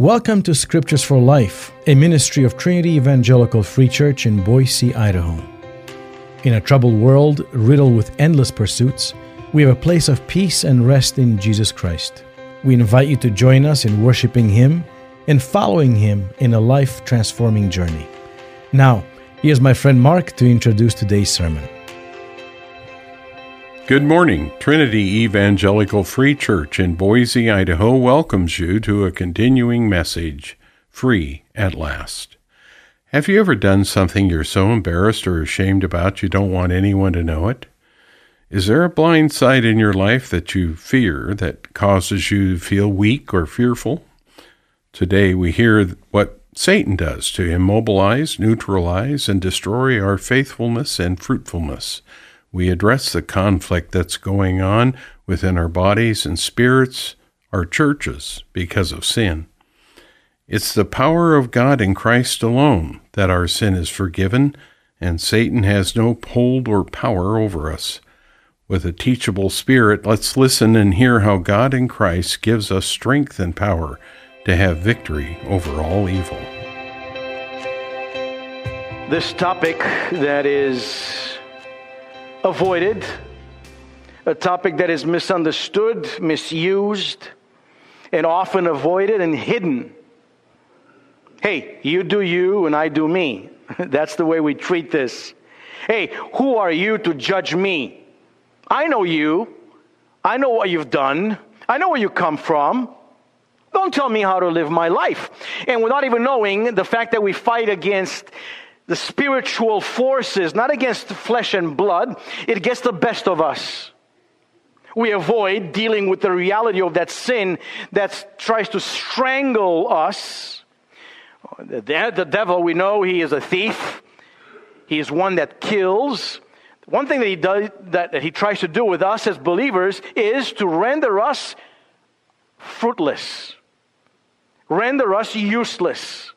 Welcome to Scriptures for Life, a ministry of Trinity Evangelical Free Church in Boise, Idaho. In a troubled world riddled with endless pursuits, we have a place of peace and rest in Jesus Christ. We invite you to join us in worshiping Him and following Him in a life transforming journey. Now, here's my friend Mark to introduce today's sermon. Good morning. Trinity Evangelical Free Church in Boise, Idaho welcomes you to a continuing message, Free at Last. Have you ever done something you're so embarrassed or ashamed about you don't want anyone to know it? Is there a blind side in your life that you fear that causes you to feel weak or fearful? Today we hear what Satan does to immobilize, neutralize, and destroy our faithfulness and fruitfulness. We address the conflict that's going on within our bodies and spirits, our churches, because of sin. It's the power of God in Christ alone that our sin is forgiven, and Satan has no hold or power over us. With a teachable spirit, let's listen and hear how God in Christ gives us strength and power to have victory over all evil. This topic that is avoided, a topic that is misunderstood, misused, and often avoided and hidden. Hey, you do you and I do me. That's the way we treat this. Hey, who are you to judge me? I know you. I know what you've done. I know where you come from. Don't tell me how to live my life. And without even knowing the fact that we fight against the spiritual forces, not against flesh and blood, it gets the best of us. We avoid dealing with the reality of that sin that tries to strangle us. The, the devil, we know he is a thief. He is one that kills. One thing that he does that, that he tries to do with us as believers is to render us fruitless, render us useless.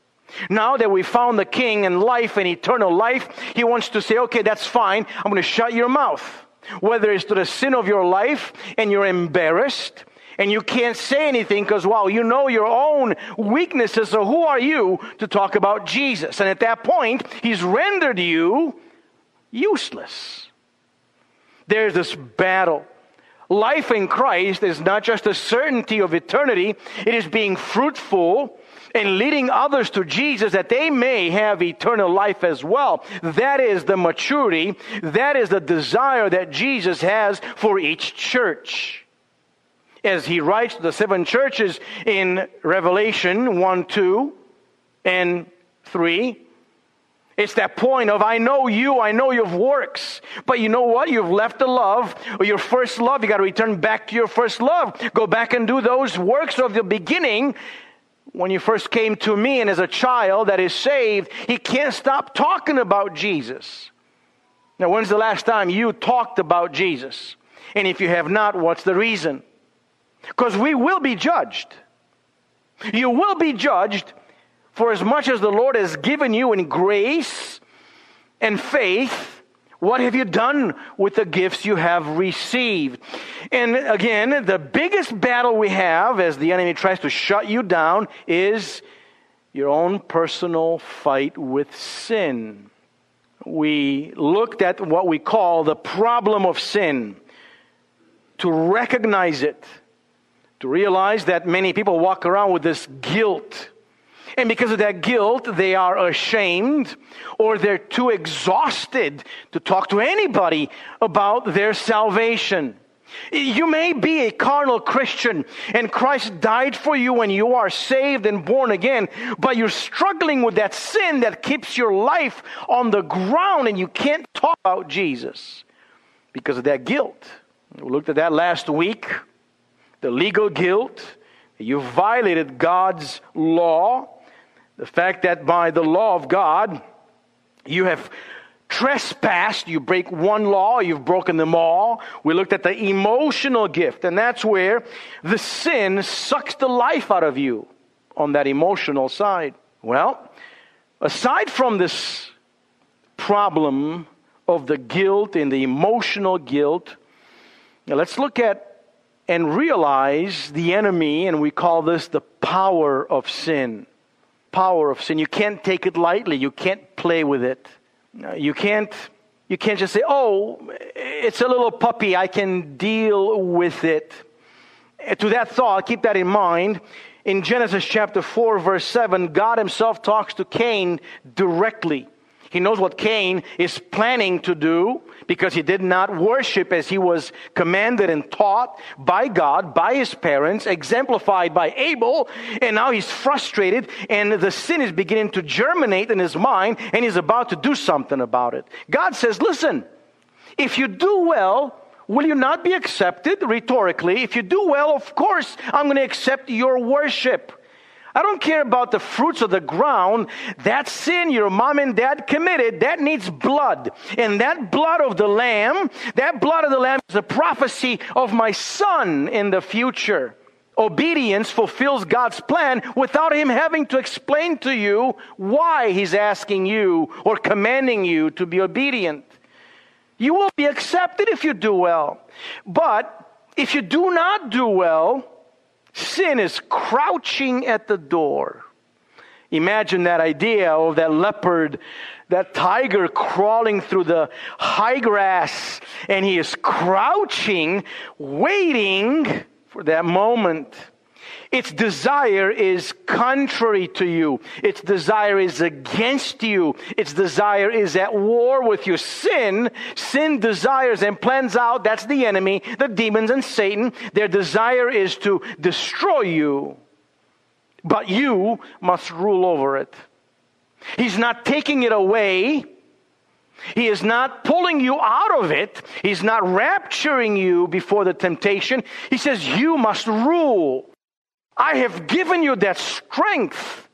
Now that we found the king and life and eternal life, he wants to say, okay, that's fine. I'm going to shut your mouth. Whether it's to the sin of your life and you're embarrassed and you can't say anything because, wow, you know your own weaknesses. So who are you to talk about Jesus? And at that point, he's rendered you useless. There's this battle. Life in Christ is not just a certainty of eternity, it is being fruitful and leading others to Jesus that they may have eternal life as well. That is the maturity, that is the desire that Jesus has for each church. As he writes to the seven churches in Revelation 1, 2, and 3, it's that point of, I know you, I know your works, but you know what? You've left the love, or your first love. You got to return back to your first love. Go back and do those works of the beginning when you first came to me and as a child that is saved, he can't stop talking about Jesus. Now, when's the last time you talked about Jesus? And if you have not, what's the reason? Because we will be judged. You will be judged for as much as the Lord has given you in grace and faith what have you done with the gifts you have received? And again, the biggest battle we have as the enemy tries to shut you down is your own personal fight with sin. We looked at what we call the problem of sin. To recognize it, to realize that many people walk around with this guilt and because of that guilt, they are ashamed or they're too exhausted to talk to anybody about their salvation. You may be a carnal Christian and Christ died for you when you are saved and born again, but you're struggling with that sin that keeps your life on the ground and you can't talk about Jesus because of that guilt. We looked at that last week. The legal guilt. You violated God's law. The fact that by the law of God, you have trespassed, you break one law, you've broken them all. We looked at the emotional gift, and that's where the sin sucks the life out of you on that emotional side. Well, aside from this problem of the guilt and the emotional guilt, let's look at and realize the enemy, and we call this the power of sin. Power of sin. You can't take it lightly. You can't play with it. You can't, you can't just say, oh, it's a little puppy. I can deal with it. To that thought, keep that in mind. In Genesis chapter 4, verse 7, God Himself talks to Cain directly. He knows what Cain is planning to do because he did not worship as he was commanded and taught by God, by his parents, exemplified by Abel. And now he's frustrated and the sin is beginning to germinate in his mind and he's about to do something about it. God says, listen, if you do well, will you not be accepted rhetorically? If you do well, of course, I'm going to accept your worship. I don't care about the fruits of the ground. That sin your mom and dad committed, that needs blood. And that blood of the lamb, that blood of the lamb is a prophecy of my son in the future. Obedience fulfills God's plan without Him having to explain to you why He's asking you or commanding you to be obedient. You will be accepted if you do well. But if you do not do well, Sin is crouching at the door. Imagine that idea of that leopard, that tiger crawling through the high grass, and he is crouching, waiting for that moment. Its desire is contrary to you. Its desire is against you. Its desire is at war with you. Sin, sin desires and plans out. That's the enemy, the demons and Satan. Their desire is to destroy you. But you must rule over it. He's not taking it away. He is not pulling you out of it. He's not rapturing you before the temptation. He says, You must rule. I have given you that strength.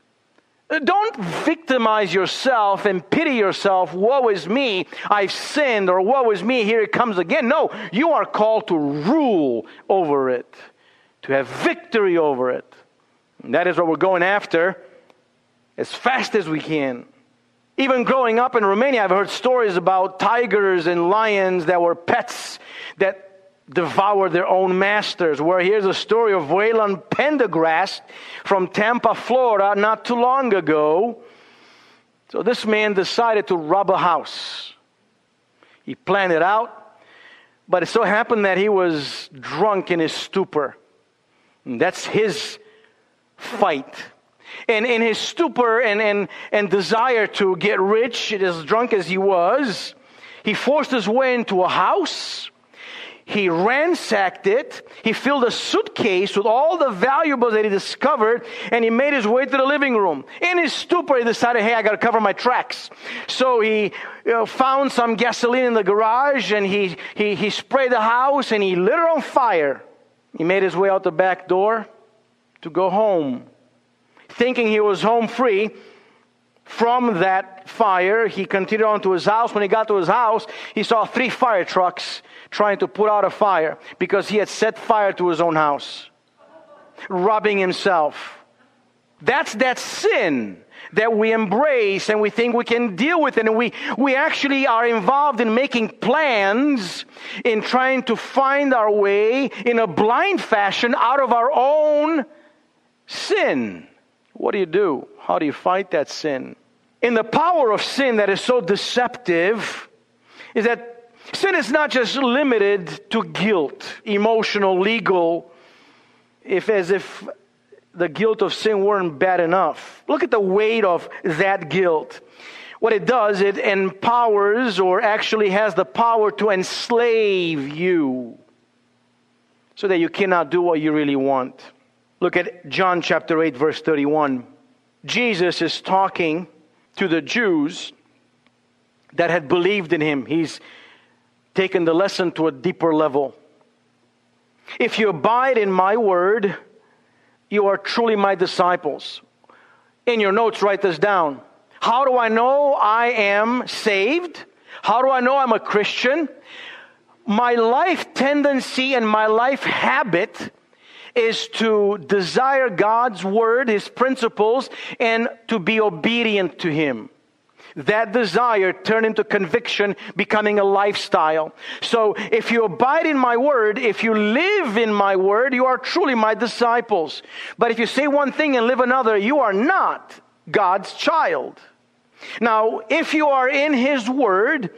Don't victimize yourself and pity yourself. Woe is me, I've sinned, or woe is me, here it comes again. No, you are called to rule over it, to have victory over it. And that is what we're going after as fast as we can. Even growing up in Romania, I've heard stories about tigers and lions that were pets that devour their own masters. Where here's a story of Wayland Pendergrast from Tampa, Florida, not too long ago. So this man decided to rob a house. He planned it out, but it so happened that he was drunk in his stupor. And that's his fight. And in his stupor and, and, and desire to get rich, as drunk as he was, he forced his way into a house he ransacked it. He filled a suitcase with all the valuables that he discovered, and he made his way to the living room. In his stupor, he decided, hey, I got to cover my tracks. So he you know, found some gasoline in the garage, and he, he, he sprayed the house, and he lit it on fire. He made his way out the back door to go home. Thinking he was home free, from that fire, he continued on to his house. When he got to his house, he saw three fire trucks trying to put out a fire because he had set fire to his own house, robbing himself. That's that sin that we embrace and we think we can deal with it. And we, we actually are involved in making plans, in trying to find our way in a blind fashion out of our own sin. What do you do? How do you fight that sin? In the power of sin that is so deceptive, is that Sin is not just limited to guilt, emotional, legal, if as if the guilt of sin weren't bad enough. Look at the weight of that guilt. What it does, it empowers or actually has the power to enslave you so that you cannot do what you really want. Look at John chapter 8, verse 31. Jesus is talking to the Jews that had believed in him. He's taken the lesson to a deeper level. If you abide in my word, you are truly my disciples. In your notes, write this down. How do I know I am saved? How do I know I'm a Christian? My life tendency and my life habit is to desire God's word, His principles, and to be obedient to Him. That desire turn into conviction, becoming a lifestyle. So if you abide in my word, if you live in my word, you are truly my disciples. But if you say one thing and live another, you are not God's child. Now, if you are in his word,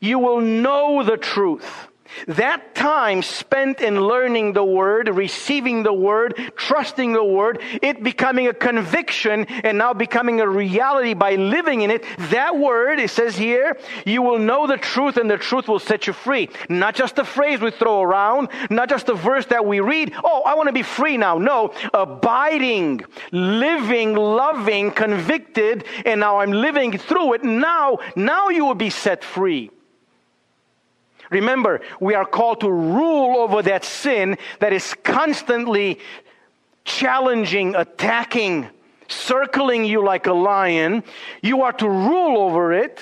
you will know the truth that time spent in learning the word, receiving the word, trusting the word, it becoming a conviction and now becoming a reality by living in it, that word, it says here, you will know the truth and the truth will set you free. Not just a phrase we throw around, not just a verse that we read, oh, I want to be free now. No, abiding, living, loving, convicted, and now I'm living through it. Now, now you will be set free. Remember, we are called to rule over that sin that is constantly challenging, attacking, circling you like a lion. You are to rule over it.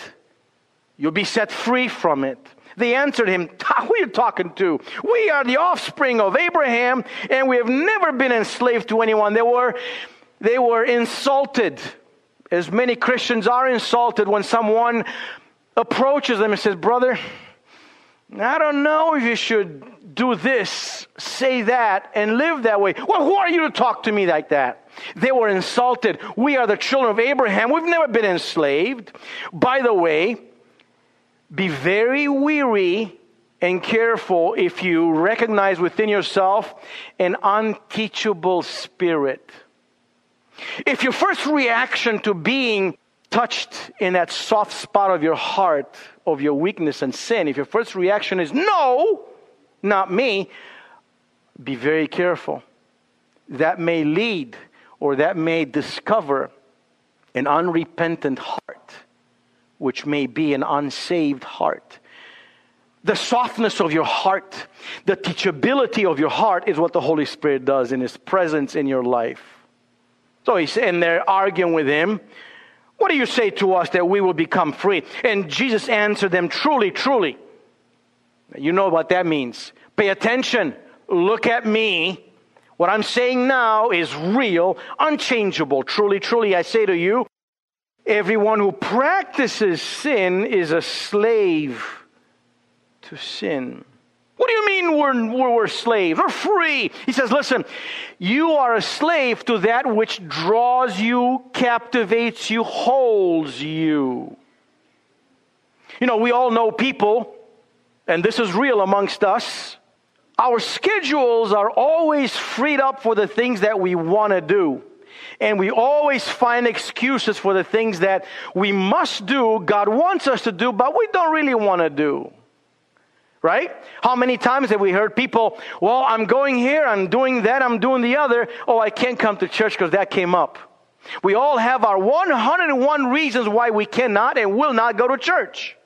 You'll be set free from it. They answered him, Who are you talking to? We are the offspring of Abraham, and we have never been enslaved to anyone. They were, they were insulted, as many Christians are insulted when someone approaches them and says, Brother, I don't know if you should do this, say that, and live that way. Well, who are you to talk to me like that? They were insulted. We are the children of Abraham. We've never been enslaved. By the way, be very weary and careful if you recognize within yourself an unteachable spirit. If your first reaction to being touched in that soft spot of your heart of your weakness and sin, if your first reaction is no, not me, be very careful. That may lead or that may discover an unrepentant heart, which may be an unsaved heart. The softness of your heart, the teachability of your heart is what the Holy Spirit does in His presence in your life. So he's in there arguing with him. What do you say to us that we will become free? And Jesus answered them, Truly, truly. You know what that means. Pay attention. Look at me. What I'm saying now is real, unchangeable. Truly, truly, I say to you, everyone who practices sin is a slave to sin. What do you mean we're, we're, slaves? We're free. He says, listen, you are a slave to that which draws you, captivates you, holds you. You know, we all know people, and this is real amongst us. Our schedules are always freed up for the things that we want to do. And we always find excuses for the things that we must do, God wants us to do, but we don't really want to do right? How many times have we heard people, well, I'm going here, I'm doing that, I'm doing the other. Oh, I can't come to church because that came up. We all have our 101 reasons why we cannot and will not go to church.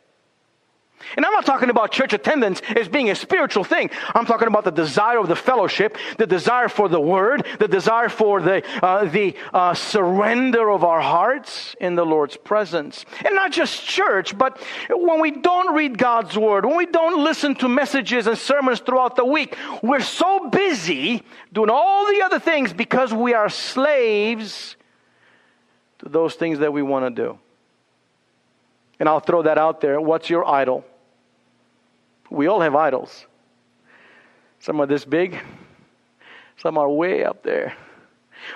And I'm not talking about church attendance as being a spiritual thing. I'm talking about the desire of the fellowship, the desire for the word, the desire for the, uh, the uh, surrender of our hearts in the Lord's presence. And not just church, but when we don't read God's word, when we don't listen to messages and sermons throughout the week, we're so busy doing all the other things because we are slaves to those things that we want to do. And I'll throw that out there. What's your idol? We all have idols. Some are this big, some are way up there.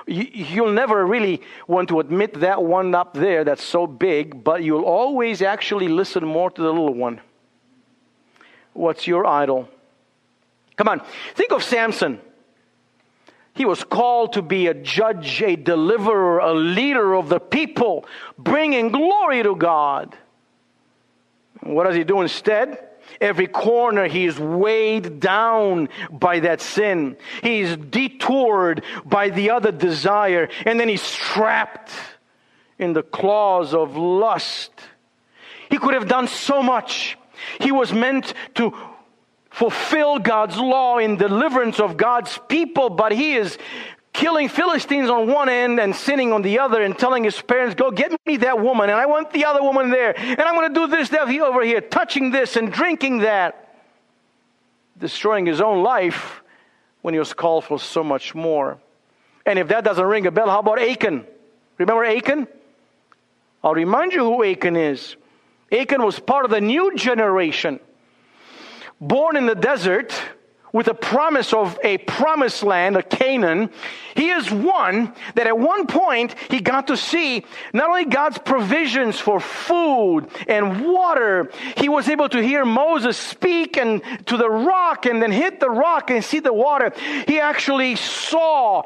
You, will never really want to admit that one up there that's so big, but you'll always actually listen more to the little one. What's your idol? Come on, think of Samson. He was called to be a judge, a deliverer, a leader of the people, bringing glory to God. What does he do instead? Every corner he is weighed down by that sin. He is detoured by the other desire, and then he's trapped in the claws of lust. He could have done so much. He was meant to fulfill God's law in deliverance of God's people, but he is killing Philistines on one end and sinning on the other and telling his parents, go get me that woman and I want the other woman there and I'm going to do this, that, he over here, touching this and drinking that. Destroying his own life when he was called for so much more. And if that doesn't ring a bell, how about Achan? Remember Achan? I'll remind you who Achan is. Achan was part of the new generation, born in the desert with a promise of a promised land, a Canaan. He is one that at one point he got to see not only God's provisions for food and water, he was able to hear Moses speak and to the rock and then hit the rock and see the water. He actually saw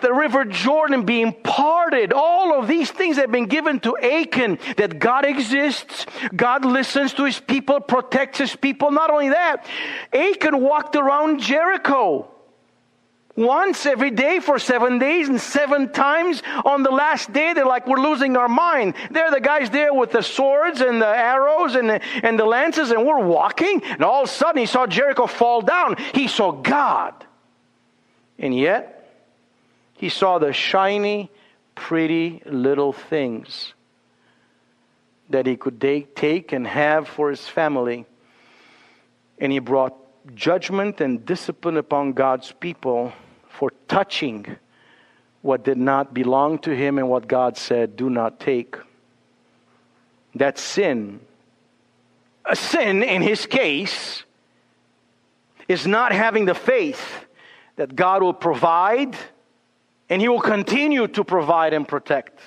the river Jordan being parted. All of these things have been given to Achan that God exists, God listens to his people, protects his people. Not only that, Achan walked around Jericho once every day for seven days and seven times on the last day they're like we're losing our mind they're the guys there with the swords and the arrows and the, and the lances and we're walking and all of a sudden he saw jericho fall down he saw god and yet he saw the shiny, pretty little things that he could take and have for his family. And he brought judgment and discipline upon God's people for touching what did not belong to him and what God said, do not take. That's sin. A sin, in his case, is not having the faith that God will provide and He will continue to provide and protect.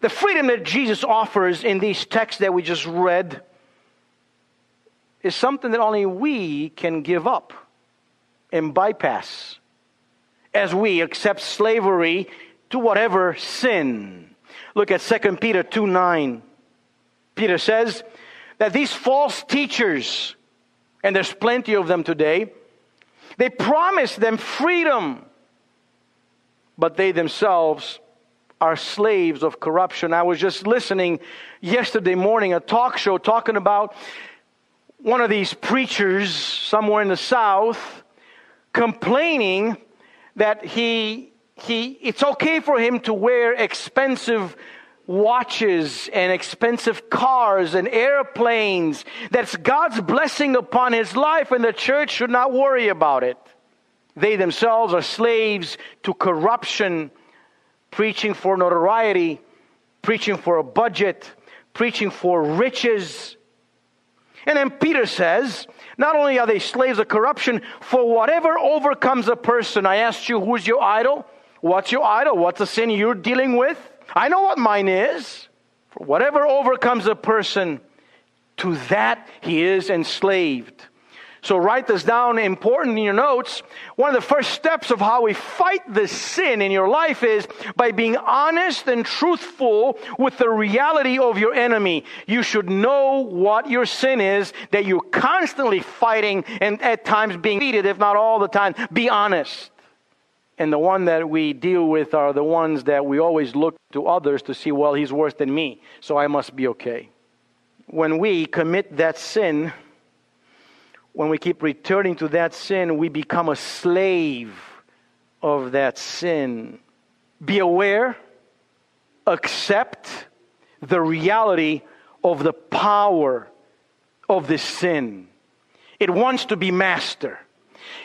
The freedom that Jesus offers in these texts that we just read is something that only we can give up and bypass as we accept slavery to whatever sin. Look at 2 Peter 2 9. Peter says that these false teachers, and there's plenty of them today, they promise them freedom but they themselves are slaves of corruption. I was just listening yesterday morning, a talk show talking about one of these preachers somewhere in the South complaining that he, he, it's okay for him to wear expensive watches and expensive cars and airplanes. That's God's blessing upon his life, and the church should not worry about it. They themselves are slaves to corruption, preaching for notoriety, preaching for a budget, preaching for riches. And then Peter says, not only are they slaves of corruption, for whatever overcomes a person. I asked you, who's your idol? What's your idol? What's the sin you're dealing with? I know what mine is. For whatever overcomes a person, to that he is enslaved. So write this down important in your notes. One of the first steps of how we fight this sin in your life is by being honest and truthful with the reality of your enemy. You should know what your sin is that you're constantly fighting and at times being defeated, if not all the time. Be honest. And the one that we deal with are the ones that we always look to others to see, well, he's worse than me, so I must be okay. When we commit that sin, when we keep returning to that sin, we become a slave of that sin. Be aware, accept the reality of the power of this sin. It wants to be master.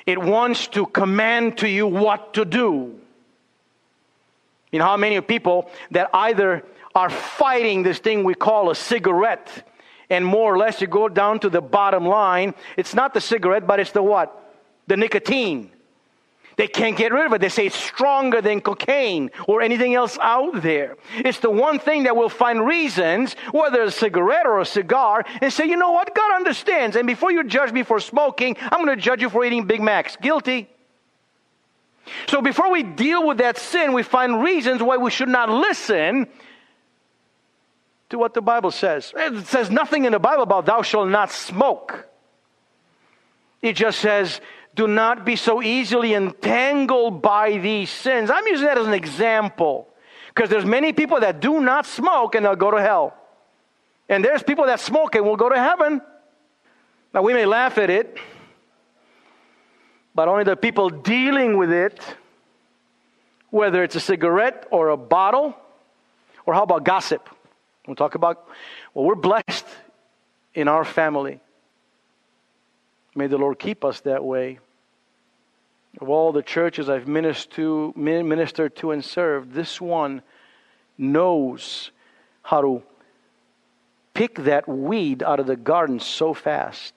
It wants to command to you what to do. You know how many people that either are fighting this thing we call a cigarette and more or less you go down to the bottom line, it's not the cigarette, but it's the what? The nicotine. They can't get rid of it. They say it's stronger than cocaine or anything else out there. It's the one thing that will find reasons, whether a cigarette or a cigar, and say, you know what? God understands. And before you judge me for smoking, I'm going to judge you for eating Big Macs. Guilty. So before we deal with that sin, we find reasons why we should not listen to what the Bible says. It says nothing in the Bible about thou shalt not smoke. It just says, do not be so easily entangled by these sins. I'm using that as an example because there's many people that do not smoke and they'll go to hell. And there's people that smoke and will go to heaven. Now we may laugh at it, but only the people dealing with it, whether it's a cigarette or a bottle, or how about gossip? We'll talk about, well, we're blessed in our family. May the Lord keep us that way. Of all the churches I've ministered to, ministered to and served, this one knows how to pick that weed out of the garden so fast.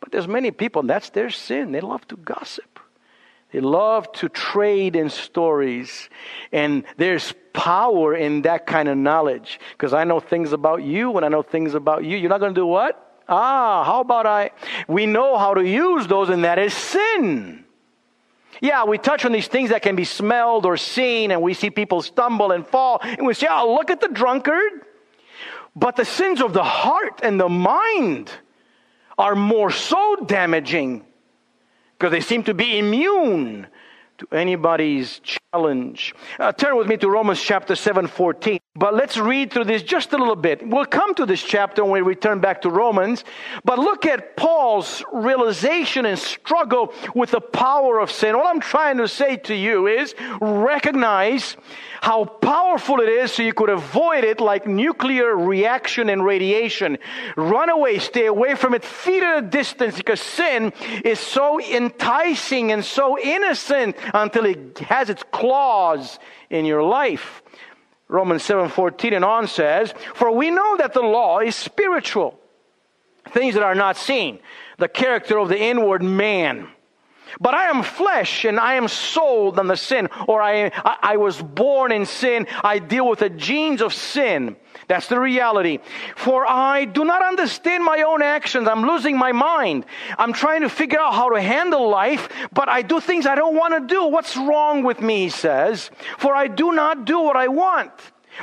But there's many people, and that's their sin. They love to gossip. They love to trade in stories. And there's power in that kind of knowledge. Because I know things about you and I know things about you. You're not going to do what? Ah, how about I? We know how to use those, and that is sin. Yeah, we touch on these things that can be smelled or seen, and we see people stumble and fall, and we say, oh, look at the drunkard. But the sins of the heart and the mind are more so damaging because they seem to be immune to anybody's challenge. Uh, turn with me to Romans chapter 7 14. But let's read through this just a little bit. We'll come to this chapter when we return back to Romans. But look at Paul's realization and struggle with the power of sin. What I'm trying to say to you is recognize how powerful it is so you could avoid it like nuclear reaction and radiation. Run away, stay away from it, feed it a distance because sin is so enticing and so innocent until it has its claws in your life. Romans 7:14 and on says, "For we know that the law is spiritual, things that are not seen, the character of the inward man." But I am flesh and I am sold on the sin, or I, I, I, was born in sin. I deal with the genes of sin. That's the reality. For I do not understand my own actions. I'm losing my mind. I'm trying to figure out how to handle life, but I do things I don't want to do. What's wrong with me, he says? For I do not do what I want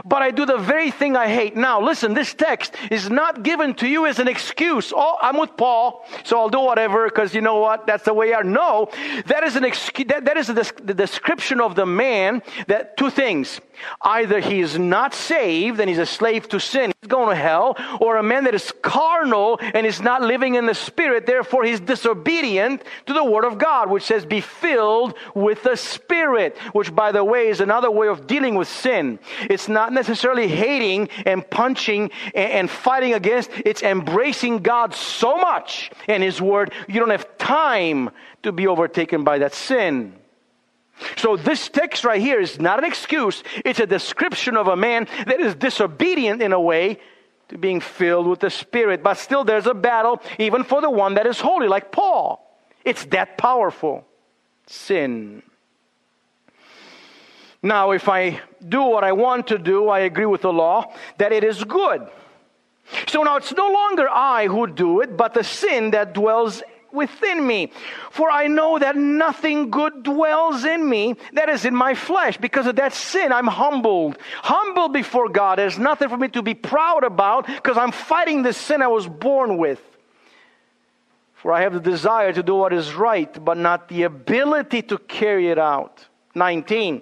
but I do the very thing I hate. Now, listen, this text is not given to you as an excuse. Oh, I'm with Paul, so I'll do whatever because you know what? That's the way I know. That is an excuse. That, that is the description of the man that two things. Either he is not saved and he's a slave to sin, he's going to hell, or a man that is carnal and is not living in the spirit, therefore he's disobedient to the word of God, which says, be filled with the spirit, which by the way is another way of dealing with sin. It's not necessarily hating and punching and, fighting against, it's embracing God so much and His Word, you don't have time to be overtaken by that sin. So this text right here is not an excuse, it's a description of a man that is disobedient in a way to being filled with the Spirit. But still, there's a battle even for the one that is holy, like Paul. It's that powerful. Sin. Now, if I do what I want to do, I agree with the law that it is good. So now it's no longer I who do it, but the sin that dwells within me. For I know that nothing good dwells in me, that is in my flesh. Because of that sin, I'm humbled. Humbled before God. There's nothing for me to be proud about because I'm fighting the sin I was born with. For I have the desire to do what is right, but not the ability to carry it out. 19.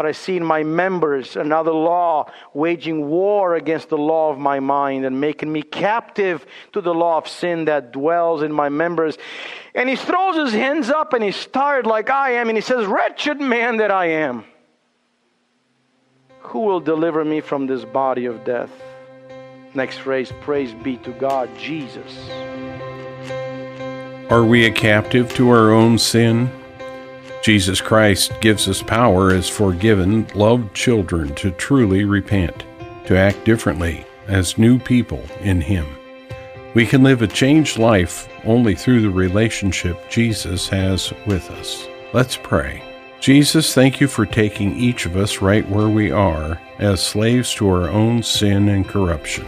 But I see in my members another law waging war against the law of my mind and making me captive to the law of sin that dwells in my members. And he throws his hands up and he's tired like I am and he says, Wretched man that I am, who will deliver me from this body of death? Next phrase, praise be to God, Jesus. Are we a captive to our own sin? Jesus Christ gives us power as forgiven, loved children to truly repent, to act differently as new people in Him. We can live a changed life only through the relationship Jesus has with us. Let's pray. Jesus, thank you for taking each of us right where we are as slaves to our own sin and corruption.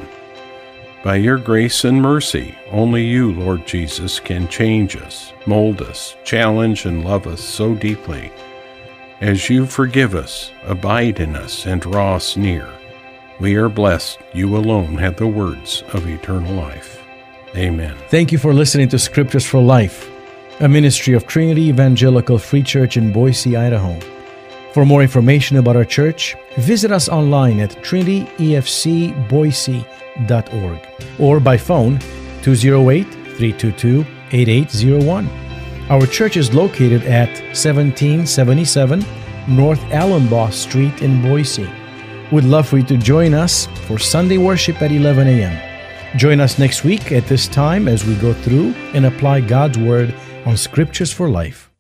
By your grace and mercy, only you, Lord Jesus, can change us, mold us, challenge, and love us so deeply. As you forgive us, abide in us, and draw us near, we are blessed you alone have the words of eternal life. Amen. Thank you for listening to Scriptures for Life, a ministry of Trinity Evangelical Free Church in Boise, Idaho. For more information about our church, visit us online at trinityefcboise.org or by phone 208 322 8801. Our church is located at 1777 North Allumbaugh Street in Boise. We'd love for you to join us for Sunday worship at 11 a.m. Join us next week at this time as we go through and apply God's Word on Scriptures for Life.